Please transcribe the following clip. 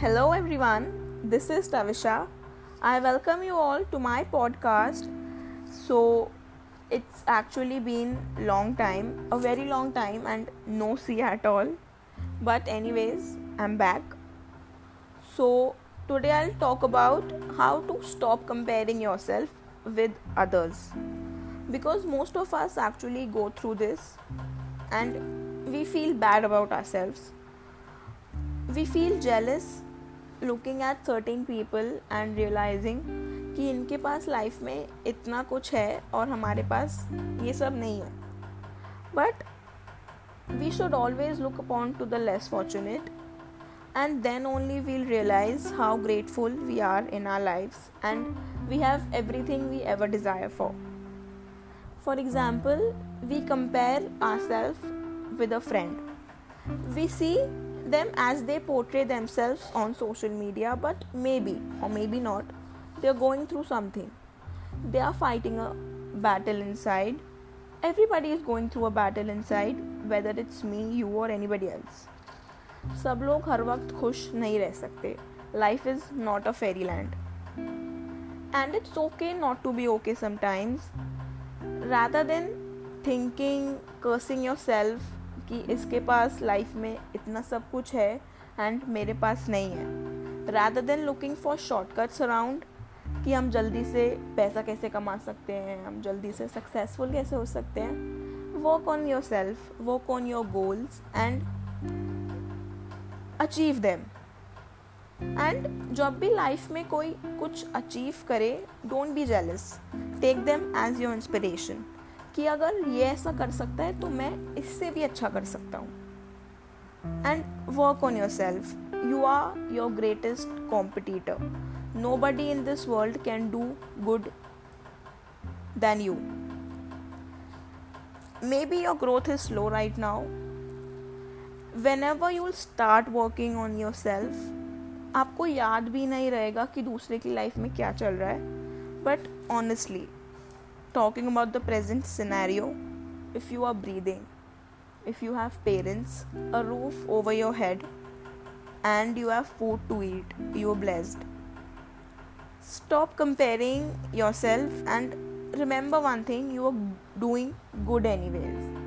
Hello everyone, this is Tavisha. I welcome you all to my podcast. So it's actually been a long time, a very long time and no see at all. But anyways, I'm back. So today I'll talk about how to stop comparing yourself with others. Because most of us actually go through this and we feel bad about ourselves we feel jealous looking at thirteen people and realising कि इनके पास life में इतना कुछ है और हमारे पास ये सब नहीं है। But we should always look upon to the less fortunate and then only we'll realise how grateful we are in our life and we have everything we ever desire for for example we compare our self with a friend we see them as they portray themselves on social media, but maybe or maybe not, they're going through something. They are fighting a battle inside. Everybody is going through a battle inside, whether it's me, you, or anybody else. सब लोग हर वक्त खुश नहीं रह सकते life is not a fairy land and it's okay not to be okay sometimes rather than thinking cursing your self कि इसके पास life में इतना सब कुछ है एंड मेरे पास नहीं है। Rather than looking for shortcuts around कि हम जल्दी से पैसा कैसे कमा सकते हैं, हम जल्दी से सक्सेसफुल कैसे हो सकते हैं work on yourself work on your goals and achieve them and जब भी लाइफ में कोई कुछ अचीव करे don't be jealous take them as your inspiration कि अगर ये ऐसा कर सकता है तो मैं इससे भी अच्छा कर सकता हूँ। And work on yourself you are your greatest competitor nobody in this world can do good then you may be your growth is slow right now whenever you start working on yourself आपको याद भी नहीं रहेगा कि दूसरे की life में क्या चल रहा है। But honestly talking about the present scenario, if you are breathing, if you have parents, a roof over your head, and you have food to eat, you are blessed. Stop comparing yourself and remember one thing you are doing good anyways.